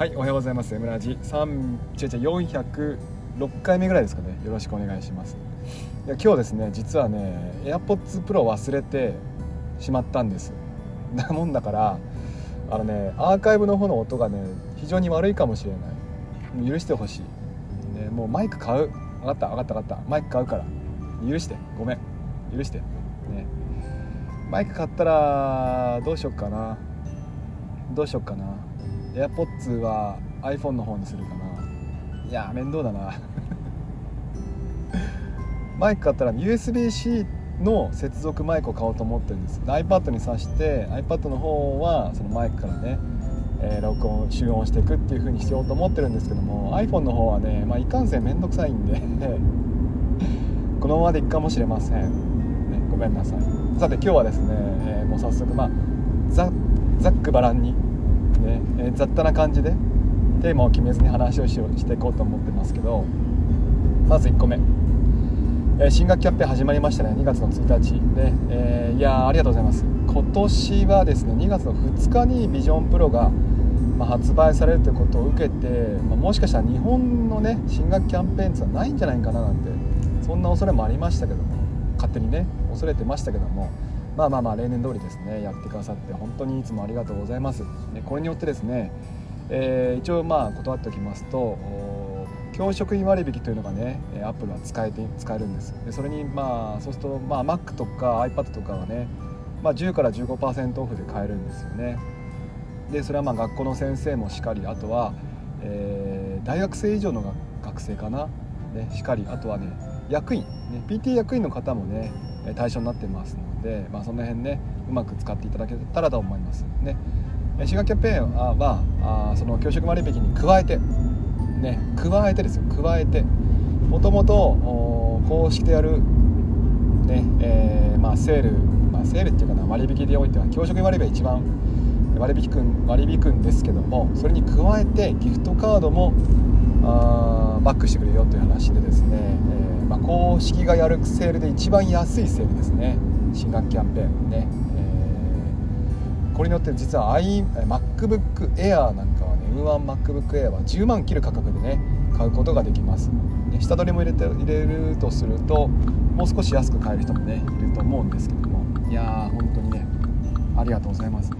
はいおはようございます。M ラジ。3違う違う406回目ぐらいですかね。よろしくお願いします。いや今日ですね実はね AirPods Pro 忘れてしまったんです。なもんだからあのねアーカイブの方の音がね非常に悪いかもしれない。許してほしい、ね、もうマイク買う。分かった分かった分かった。マイク買うから。許して。ごめん。許して。ね。マイク買ったらどうしよっかな。どうしよっかな。AirPods は iPhone の方にするかな。いや面倒だな。マイク買ったら USB-C の接続マイクを買おうと思ってるんです。iPad に挿して iPad の方はそのマイクからね、えー、録音集音していくっていう風にしようと思ってるんですけども iPhone の方はね、まあ、いかんせん面倒くさいんで このままでいくかもしれません、ね、ごめんなさい。さて今日はですね、えー、もう早速まあざざっくばらんにね、えー、雑多な感じでテーマを決めずに話をししていこうと思ってますけどまず1個目、えー、新学キャンペーン始まりましたね。2月の1日。で、えー、いやありがとうございます。今年はですね2月の2日にビジョンプロが、まあ、発売されるということを受けて、まあ、もしかしたら日本のね新学キャンペーンってはないんじゃないかななんてそんな恐れもありましたけども勝手にね恐れてましたけどもまあまあまあ例年通りですねやってくださって本当にいつもありがとうございます。でこれによってですね、えー、一応まあ断っておきますと教職員割引というのがねアップルは使えて使えるんです。でそれにまあそうすると、まあ、Mac とか iPad とかはね、まあ、10から15%オフで買えるんですよね。でそれはまあ学校の先生もしかりあとは、えー、大学生以上の学生かな、ね、しかりあとはね役員、ね、PT 役員の方もね対象になってますので、まあ、その辺ねうまく使っていただけたらと思います。ね。滋賀キャンペーンはあその教職割引に加えてね加えてですよ。加えてもともと公式でやるねえー、まあ、セール、まあ、セールっていうかな割引でおいては教職割引が一番割引くん割引くんですけどもそれに加えてギフトカードもあバックしてくれるよという話でですね、えー、公式がやるセールで一番安いセールですね。新学キャンペーンね、えー、これによって実は MacBook Air なんかはね M1MacBook Air は10万切る価格でね買うことができます、ね、下取りも入れて入れるとするともう少し安く買える人もねいると思うんですけども。いやー本当にねありがとうございます。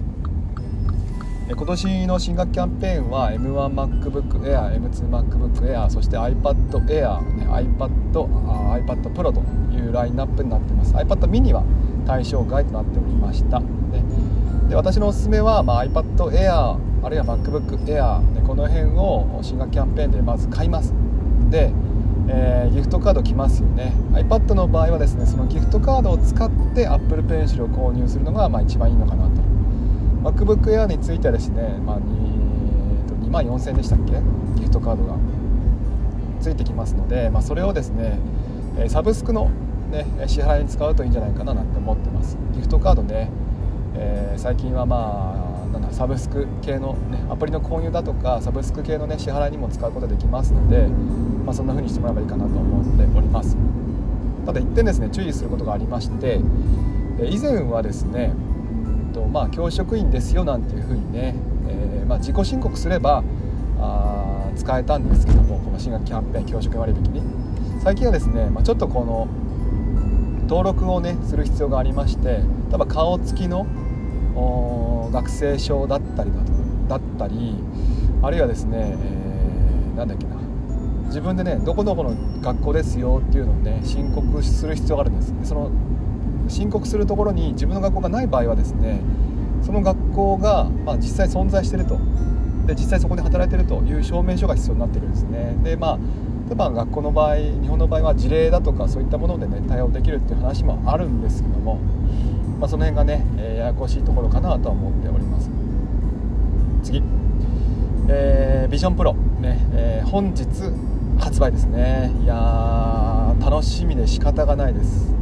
今年の新学キャンペーンは M1MacBook Air、M2MacBook Air そして iPad Air、ね、iPad、iPad Pro というラインナップになっています。iPad mini は対象外となっておりました、ね、で私のおすすめは、まあ、iPad Air あるいは MacBook Air、ね、この辺を新学キャンペーンでまず買います。で、えー、ギフトカード来ますよね。iPad の場合はですねそのギフトカードを使って Apple Pencil を購入するのがまあ一番いいのかなと MacBook Air についてはですね、まあ、2, 万4000円でしたっけ？ギフトカードが。ついてきますので、まあ、それをですねサブスクの、ね、支払いに使うといいんじゃないかななんて思ってます。ギフトカードね、えー、最近はまあなんだサブスク系の、ね、アプリの購入だとかサブスク系の、ね、支払いにも使うことができますので、まあ、そんな風にしてもらえばいいかなと思っております。ただ一点ですね注意することがありまして以前はですねとまあ、教職員ですよなんていうふうにね、えー、まあ、自己申告すればあ使えたんですけどもこの新学キャンペーン教職員割引に。最近はですね、まあ、ちょっとこの登録をねする必要がありまして例えば顔つきの学生証だったりだとだったりあるいはですね、えー、なんだっけな自分でねどこどこの学校ですよっていうのをね申告する必要があるんです。その申告するところに自分の学校がない場合はですねその学校が、まあ、実際存在してると。で実際そこで働いてるという証明書が必要になってるんですね。でまあ例えば学校の場合日本の場合は事例だとかそういったものでね対応できるっていう話もあるんですけども、まあ、その辺がね、え、ややこしいところかなとは思っております。次、えー、ビジョンプロ。ね、えー、本日発売ですね。いや楽しみで仕方がないです。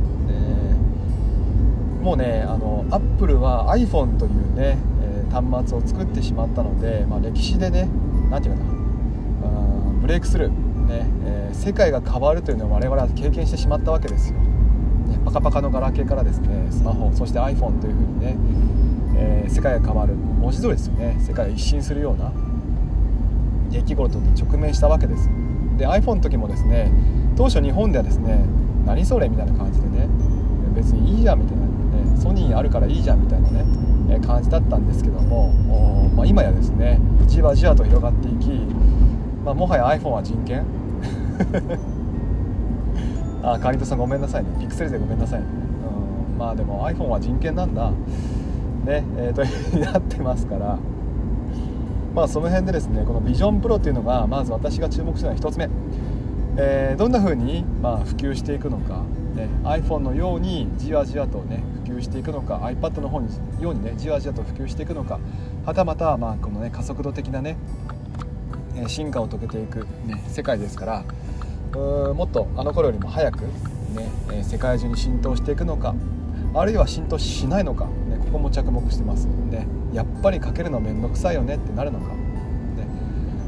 もうねあのアップルは iPhone というね、えー、端末を作ってしまったので、まあ、歴史でね何て言うかなブレイクスルー、ねえー、世界が変わるというのを我々は経験してしまったわけですよ、ね、パカパカのガラケーからですねスマホそして iPhone というふうにね、えー、世界が変わる文字通りですよね世界を一新するような出来事に直面したわけです。で iPhone の時もですね当初日本ではですね何それみたいな感じでね別にいいじゃんみたいな、ソニーあるからいいじゃんみたいなねえ感じだったんですけども、まあ、今やですねじわじわと広がっていき、まあ、もはや iPhone は人権？あカリトさんごめんなさいね。ピクセルでごめんなさいね、うん、まあでも iPhone は人権なんだ。ねえー、というふうになってますから。まあその辺でですねこのビジョンプロっていうのがまず私が注目したのは1つ目、えー、どんな風にまあ普及していくのか、ね、iPhone のようにじわじわとねしていくのか iPad の方にようにねじわじわと普及していくのかはたまたまあこのね加速度的なね進化を遂げていく、ね、世界ですからもっとあの頃よりも早く、ね、世界中に浸透していくのかあるいは浸透しないのか、ね、ここも着目してます、ね、やっぱりかけるの面倒くさいよねってなるのか、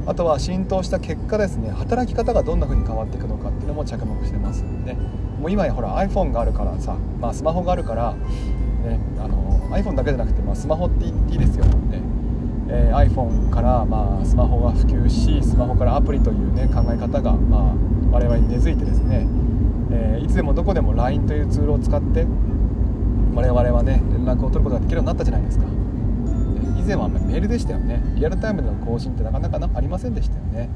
あとは浸透した結果ですね働き方がどんな風に変わっていくのかっていうのも着目してます、ね、もう今やほら iPhone があるからさ、まあ、スマホがあるから、ね、あの iPhone だけじゃなくて、まあ、スマホって言っていいですよ、ねえー、iPhone からまあスマホが普及しスマホからアプリという、ね、考え方が、まあ、我々に根付いてですね、えー、いつでもどこでも LINE というツールを使って我々はね連絡を取ることができるようになったじゃないですか。以前はメールでしたよね。リアルタイムでの更新ってなかなかありませんでしたよね、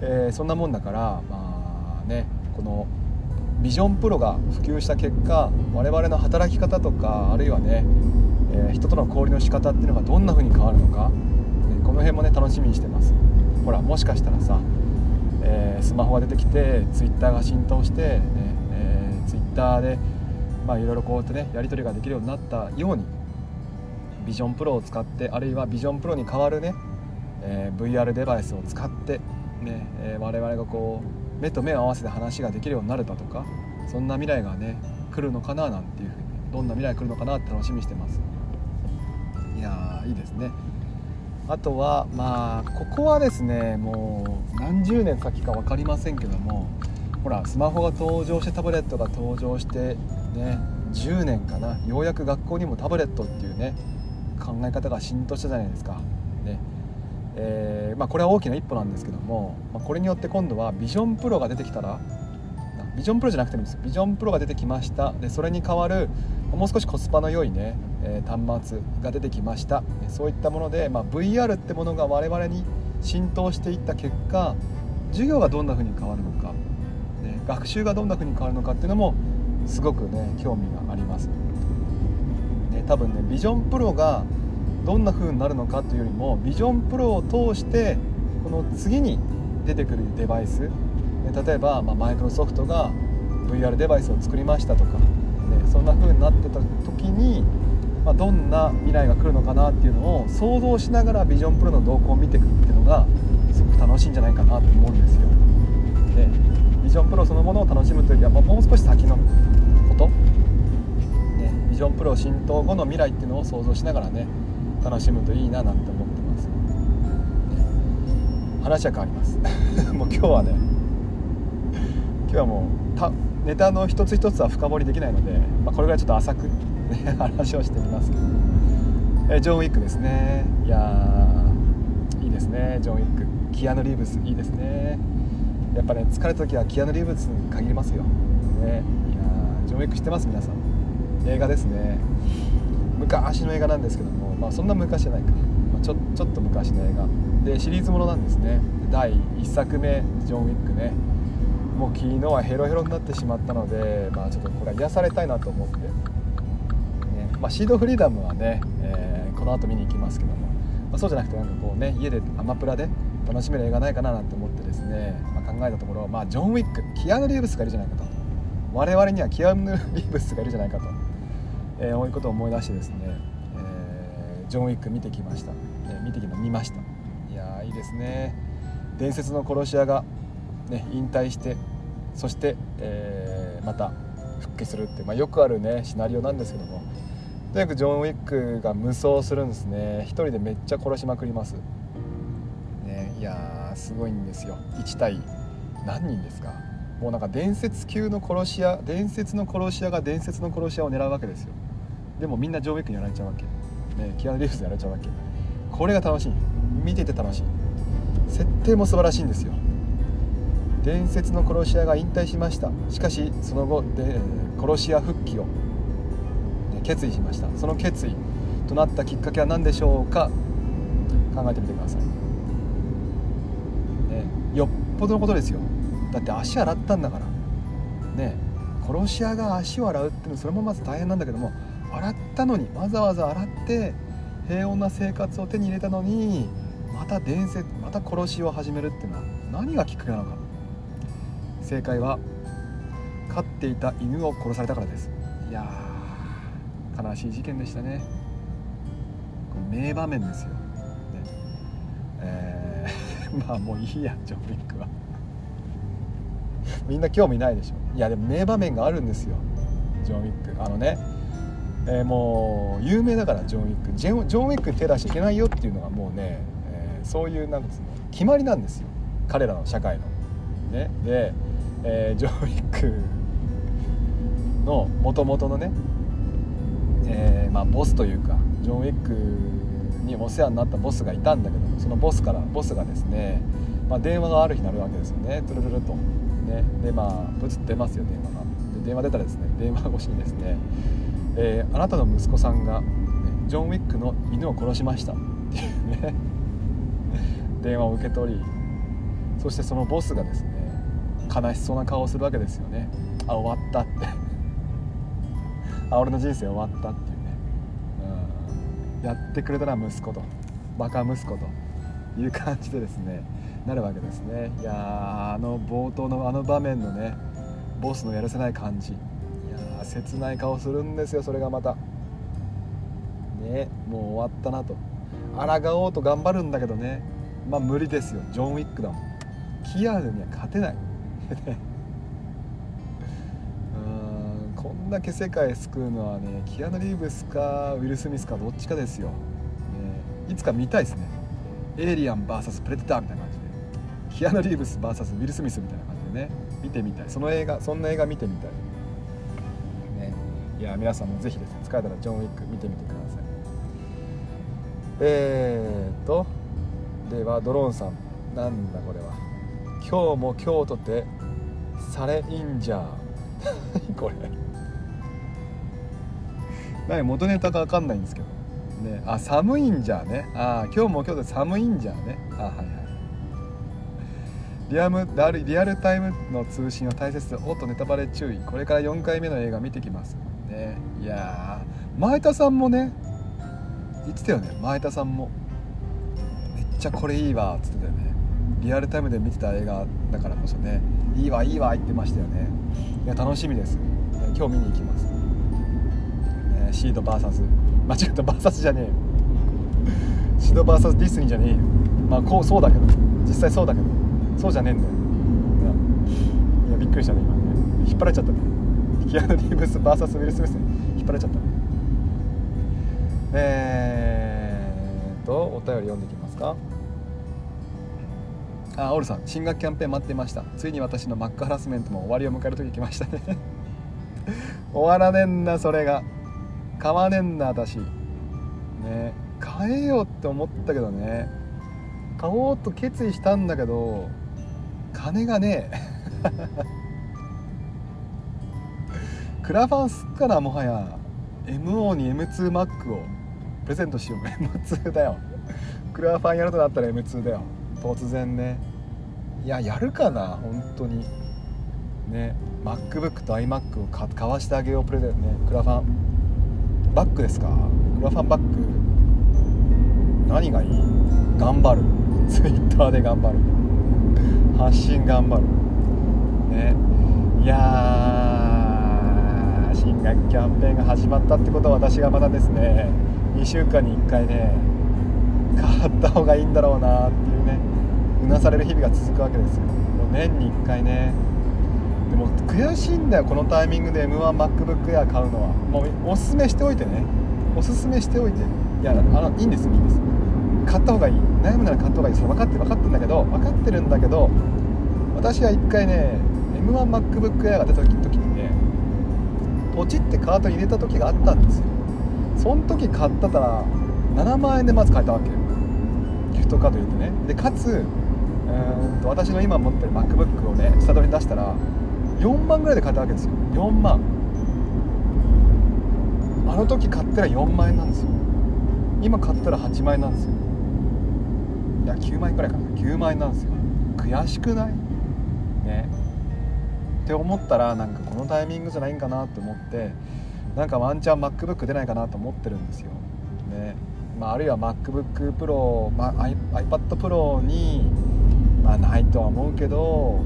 えー、そんなもんだからまあねこのビジョンプロが普及した結果我々の働き方とかあるいはね、えー、人との交流の仕方っていうのがどんな風に変わるのか、ね、この辺もね楽しみにしてます。ほらもしかしたらさ、えー、スマホが出てきてツイッターが浸透して、ねえー、ツイッターでまあ、いろいろこうやってねやり取りができるようになったようにビジョンプロを使ってあるいはビジョンプロに代わるね、えー、VR デバイスを使ってね、えー、我々がこう目と目を合わせて話ができるようになるだとかそんな未来がね来るのかななんていうふうにどんな未来来るのかなって楽しみにしてます。いやいいですね。あとはまあここはですねもう何十年先か分かりませんけどもほらスマホが登場してタブレットが登場してね10年かなようやく学校にもタブレットっていうね考え方が浸透したじゃないですか。ね。えー、まあ、これは大きな一歩なんですけども、まあ、これによって今度はビジョンプロが出てきたらビジョンプロじゃなくてもいいです。ビジョンプロが出てきました。でそれに代わるもう少しコスパの良いね、えー、端末が出てきました。そういったもので、まあ、VR ってものが我々に浸透していった結果授業がどんな風に変わるのか、ね、学習がどんな風に変わるのかっていうのもすごくね興味があります、多分ねビジョンプロがどんな風になるのかというよりもビジョンプロを通してこの次に出てくるデバイス、例えば、ま、マイクロソフトが VR デバイスを作りましたとか、ね、そんな風になってた時に、まあ、どんな未来が来るのかなっていうのを想像しながらビジョンプロの動向を見ていくっていうのがすごく楽しいんじゃないかなと思うんですよ。でビジョンプロそのものを楽しむというよりは、ま、もう少し先のこと、ビジョンプロ浸透後の未来っていうのを想像しながらね楽しむといいななんて思ってます、話は変わります。もう今日はね今日はもうたネタの一つ一つは深掘りできないので、まあ、これぐらいちょっと浅く、ね、話をしてみます。けどえジョン・ウィックですね。いやいいですねジョン・ウィック。キアヌ・リーブスいいですね。やっぱね疲れた時はキアヌ・リーブスに限りますよ、ね、いやジョン・ウィック知ってます？皆さん。映画ですね。昔の映画なんですけども、まあ、そんな昔じゃないか、まあ、ちょちょっと昔の映画。でシリーズものなんですね。第1作目ジョン・ウィックね。もう昨日はヘロヘロになってしまったので、まあ、ちょっとこれは癒されたいなと思って、ね。まあ、シードフリーダムはね、えー、この後見に行きますけども、まあ、そうじゃなくてなんかこうね家でアマプラで楽しめる映画ないかななんて思ってですね、まあ、考えたところ、まあ、ジョン・ウィックキアヌ・リーブスがいるじゃないかと。我々にはキアヌ・リーブスがいるじゃないかと、えー、いうことを思い出してですね、えー、ジョン・ウィック見てきました、えー、見てきま見ました。いやいいですね。伝説の殺し屋が、ね、引退してそして、えー、また復帰するって、まあ、よくあるねシナリオなんですけども。とにかくジョン・ウィックが無双するんですね。一人でめっちゃ殺しまくります。ねいやすごいんですよ。1対何人ですか？もうなんか伝説級の殺し屋伝説の殺し屋が伝説の殺し屋を狙うわけですよ。でもみんなジョー・ウィックにやられちゃうわけ、ね、キアヌ・リーブスにやられちゃうわけ。これが楽しい。見てて楽しい。設定も素晴らしいんですよ。伝説の殺し屋が引退しました。しかしその後で殺し屋復帰を、ね、決意しました。その決意となったきっかけは何でしょうか？考えてみてください、ね、よっぽどのことですよ。だって足洗ったんだから。ね殺し屋が足を洗うっていうのそれもまず大変なんだけども洗ったのにわざわざ洗って平穏な生活を手に入れたのにまた伝説また殺しを始めるっていうのは何がきっかけなのか。正解は飼っていた犬を殺されたからです。いや悲しい事件でしたね。名場面ですよ、ね。えー、まあもういいやジョン・ウィックは。みんな興味ないでしょ。いやでも名場面があるんですよ。ジョン・ウィック。あのねえー、もう有名だからジョン・ウィック。ジョン・ウィックに手出しちゃいけないよっていうのがもうね、えー、そういうなんですね決まりなんですよ。彼らの社会の。ね、で、えー、ジョン・ウィックのもともとのね、えまあ、ボスというかジョン・ウィックにお世話になったボスがいたんだけどもそのボスからボスがですね、まあ、電話がある日なるわけですよね。トゥルルルと。ね、でまあブツ出ますよ電話が。で電話出たらですね電話越しにですねえー、あなたの息子さんがジョン・ウィックの犬を殺しましたっていうね 電話を受け取りそしてそのボスがですね悲しそうな顔をするわけですよね。あ終わったって。あ俺の人生終わったっていうね、うん、やってくれたら息子と。バカ息子という感じでですねなるわけですね。いやあの冒頭のあの場面のねボスのやるせない感じ。いや切ない顔するんですよそれがまた。ねもう終わったなと。抗おうと頑張るんだけどね。まあ無理ですよジョン・ウィックだもん。キアヌには勝てない。うんこんだけ世界救うのはねキアヌ・リーブスかウィル・スミスかどっちかですよ、ね、いつか見たいですね。エイリアン VS プレデターみたいな。キアヌ・リーブス VS ウィル・スミスみたいな感じでね見てみたい。その映画そんな映画見てみたい。ね。いや皆さんもぜひですね疲れたらジョン・ウィック見てみてください。えーとではドローンさん。なんだこれは。今日も今日とてされいんじゃこれ。何元ネタか分かんないんですけど。ね。あ寒いんじゃね。あ今日も今日で寒いんじゃね。あはいはい。リアムリアルタイムの通信は大切でおっとネタバレ注意。これから4回目の映画見てきますね。いや前田さんもね言ってたよね。前田さんも。めっちゃこれいいわっつってたよね。リアルタイムで見てた映画だからこそね。いいわいいわ言ってましたよね。いや楽しみです、今日見に行きます、ね、シード VS 間違った VS じゃねえよ。シード VS ディスニーじゃねえよ。まあこうそうだけど。実際そうだけど。そうじゃねえんだよ。いやびっくりしたね今ね。引っ張られちゃったね。キアヌ・リーブス VS ウィル・スミスに引っ張られちゃったね。えーとお便り読んでいきますか。あオールさん進学キャンペーン待ってました。ついに私のマックハラスメントも終わりを迎える時来ましたね。終わらねんなそれが。買わねんな私。ね買えよって思ったけどね。買おうと決意したんだけど金がね。えクラファンすっからもはや MO に M2Mac をプレゼントしよう。M2 だよ。クラファンやるとなったら M2 だよ。突然ね。いややるかな本当に。ね MacBook と iMac を買わしてあげようプレゼントね。クラファン。バッグですか？クラファンバッグ何がいい？頑張る。Twitter で頑張る。発信頑張る。ね。いや新学期キャンペーンが始まったってことは私がまたですね。2週間に1回ね買った方がいいんだろうなっていうねうなされる日々が続くわけですよ。もう年に1回ね。でも悔しいんだよこのタイミングで。M1MacBook Air 買うのは。もうおすすめしておいてね。おすすめしておいて。いやあのいいんですいいんです買った方がいい。悩むなら買った方がいい。それ分かって分かってるんだけど分かってるんだけど私は1回ね M1MacBook Air が出た時にねポチってカートに入れた時があったんですよ。その時買ったら7万円でまず買えたわけギフトカード入れてね。でかつうんと私の今持ってる MacBook をね下取りに出したら4万ぐらいで買ったわけですよ。4万。あの時買ったら4万円なんですよ。今買ったら8万円なんですよ。いや9万円くらいかな。9万円なんですよ。悔しくない？ね。って思ったらなんかこのタイミングじゃないんかなって思ってなんかワンチャン MacBook 出ないかなと思ってるんですよ。ね。まあ、あるいは MacBookPro、まあ、iPadPro に、まあ、ないとは思うけど、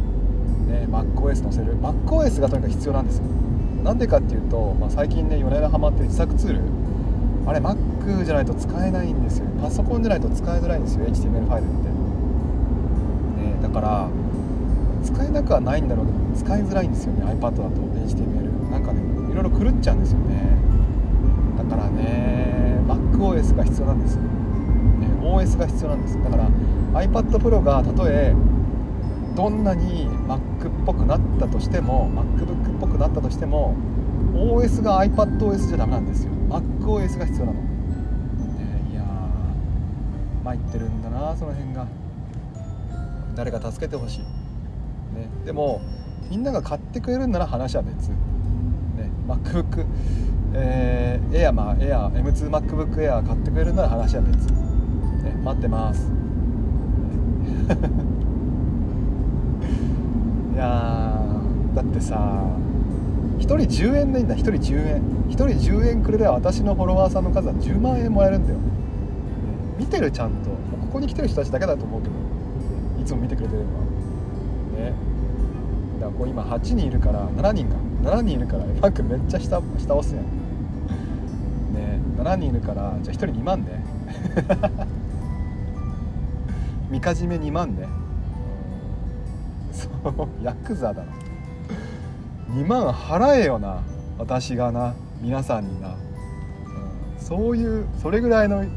ね、MacOS 載せる。MacOS がとにかく必要なんですよ。なんでかっていうと、まあ、最近ね米田ハマってる自作ツール。あれ Mac じゃないと使えないんですよ。パソコンじゃないと使いづらいんですよ HTML ファイルって、ね、だから使えなくはないんだろうけど使いづらいんですよね iPad だと HTML なんかねいろいろ狂っちゃうんですよね。だからね MacOS が必要なんです、ね、OS が必要なんです。だから iPad Pro がたとえどんなに Mac っぽくなったとしても MacBook っぽくなったとしても OS が iPadOS じゃダメなんですよ。MacOS が必要なの、ね、いやー参ってるんだなその辺が。誰か助けてほしい、ね、でもみんなが買ってくれるんなら話は別、ね、MacBook えー、Air まあ Air M2MacBook Air 買ってくれるなら話は別、ね、待ってます。いやだってさ1人10円でいいんだ。1人10円。1人10円くれれば私のフォロワーさんの数は10万円もらえるんだよ、見てるちゃんと。ここに来てる人たちだけだと思うけど。いつも見てくれてるのは。だからこう今8人いるから7人が7人いるからファンクめっちゃ下下押すやん。ね7人いるからじゃあ1人2万ねみ かじめ2万ねそうヤクザだな。2万払えよな私がな皆さんにな、うん、そういうそれぐらいの、ね、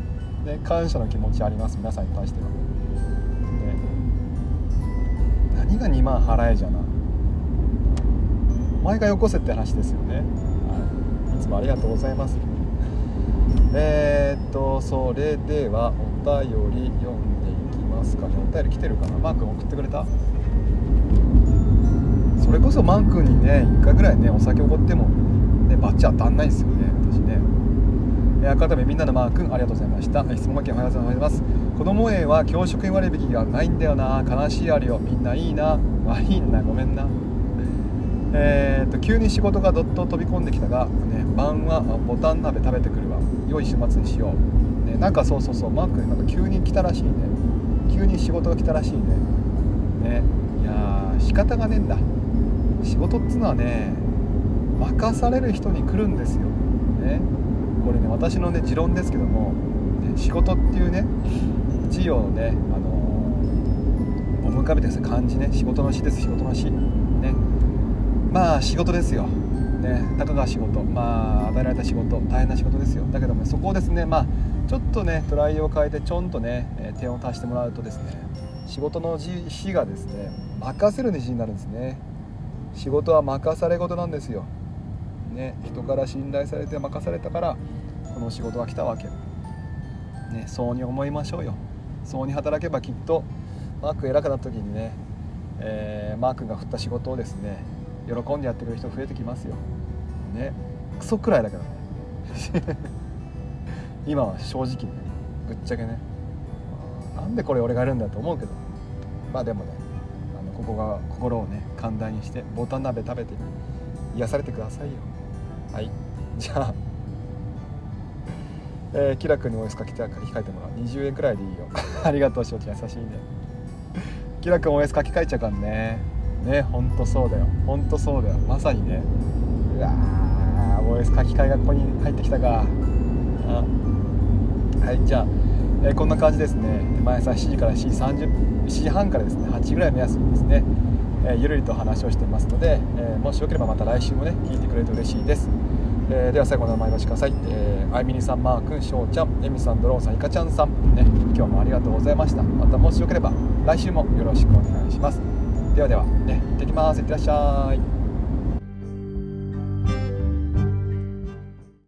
感謝の気持ちあります皆さんに対しては、ね、何が2万払えじゃな。お前がよこせって話ですよね、はい、いつもありがとうございます。えー、っとそれではお便り読んでいきますかね。お便り来てるかな？マー君送ってくれた？それこそマー君にね1回ぐらいねお酒おごってもねバッチ当たんないですよね私ね。改めみんなのマー君ありがとうございました。質問負けおはようございます。子供園は教職員割引がないんだよな。悲しいあるよ。みんないいな。悪いんだ。ごめんな。えーと、急に仕事がどっと飛び込んできたが、ね、晩はボタン鍋食べてくるわ。良い週末にしよう、ね、なんかそうそうそうマークなんか急に来たらしいね。急に仕事が来たらしいね。ねいや仕方がねえんだ。仕事っつうのはね任される人に来るんですよ、ね、これね私のね持論ですけども、ね、仕事っていうね字をねあのー、思い浮かべてください漢字ね。仕事の詩です仕事の詩まあ仕事ですよ、ね、たかが仕事。まあ与えられた仕事。大変な仕事ですよ。だけどもそこをですねまあちょっとねトライを変えてちょんとね点を足してもらうとですね仕事の字がですね任せる字になるんですね。仕事は任され事なんですよ、ね、人から信頼されて任されたからこの仕事が来たわけ、ね、そうに思いましょうよ。そうに働けばきっとマーク偉くなった時にね、えー、マークが振った仕事をですね喜んでやってくれる人増えてきますよ。ね。クソくらいだけどね。今は正直ねぶっちゃけね。なんでこれ俺がやるんだと思うけど。まあでもねあのここが心をね寛大にしてボタン鍋食べて癒されてくださいよ。はい。じゃあえー、キラ君におやす書き換えてもらう。20円くらいでいいよ。ありがとうしおち優しいね。キラ君おやす書き換えちゃうからね。ねほんとそうだよ。ほんとそうだよ。まさにね。うわー OS 書き換えがここに入ってきたか。あ。はいじゃあ、えー、こんな感じですね。毎朝7時から7時30 7時半からですね。8時ぐらい目安にですね、えー、ゆるりと話をしていますので、えー、もしよければまた来週もね聞いてくれると嬉しいです、えー、では最後の名前をしてください、えー、あいみにさんマー君しょうちゃんえみさんドローンさんいかちゃんさんね今日もありがとうございました。またもしよければ来週もよろしくお願いしますではではね行ってきます。いってらっしゃい。